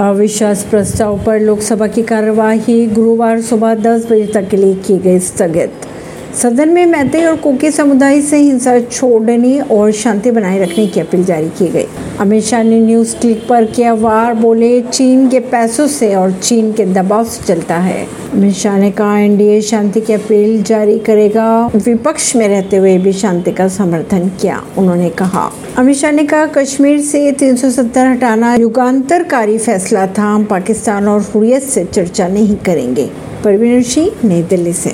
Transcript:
अविश्वास प्रस्ताव पर लोकसभा की कार्यवाही गुरुवार सुबह 10 बजे तक के लिए की गई स्थगित। सदन में मैते और कोकी समुदाय से हिंसा छोड़ने और शांति बनाए रखने की अपील जारी की गई। अमित शाह ने न्यूज़ क्लिक पर किया वार, बोले, चीन के पैसों से और चीन के दबाव से चलता है। अमित शाह ने कहा, एनडीए शांति की अपील जारी करेगा। विपक्ष में रहते हुए भी शांति का समर्थन किया, उन्होंने कहा। अमित शाह ने कहा, कश्मीर से 370 हटाना युगांतरकारी फैसला था। हम पाकिस्तान और हुरियत से चर्चा नहीं करेंगे। परवीन सिंह नई दिल्ली से।